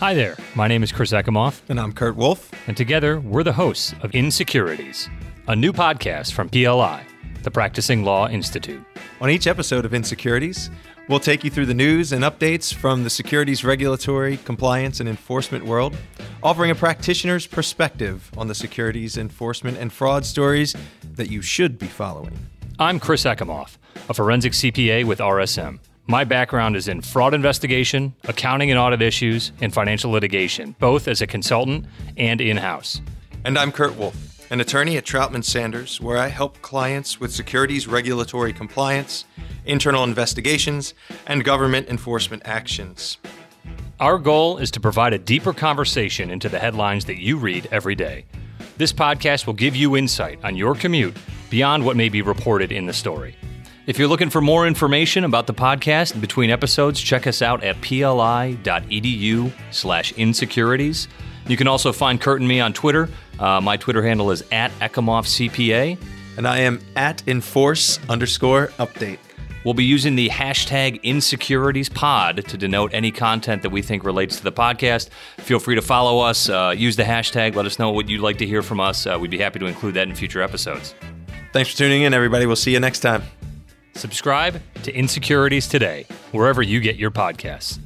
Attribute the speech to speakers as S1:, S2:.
S1: Hi there. My name is Chris Ekimoff,
S2: And I'm Kurt Wolfe.
S1: and together we're the hosts of Insecurities, a new podcast from PLI, the Practicing Law Institute.
S2: On each episode of Insecurities, we'll take you through the news and updates from the securities regulatory, compliance, and enforcement world, offering a practitioner's perspective on the securities enforcement and fraud stories that you should be following.
S1: I'm Chris Ekimoff, a forensic CPA with RSM. My background is in fraud investigation, accounting and audit issues, and financial litigation, both as a consultant and in house.
S2: And I'm Kurt Wolfe, an attorney at Troutman Sanders, where I help clients with securities regulatory compliance, internal investigations, and government enforcement actions.
S1: Our goal is to provide a deeper conversation into the headlines that you read every day. This podcast will give you insight on your commute beyond what may be reported in the story. If you're looking for more information about the podcast in between episodes, check us out at pli.edu slash insecurities. You can also find Kurt and me on Twitter. Uh, my Twitter handle is at EkimoffCPA.
S2: And I am at enforce underscore update.
S1: We'll be using the hashtag insecuritiespod to denote any content that we think relates to the podcast. Feel free to follow us, uh, use the hashtag, let us know what you'd like to hear from us. Uh, we'd be happy to include that in future episodes.
S2: Thanks for tuning in, everybody. We'll see you next time.
S1: Subscribe to Insecurities today, wherever you get your podcasts.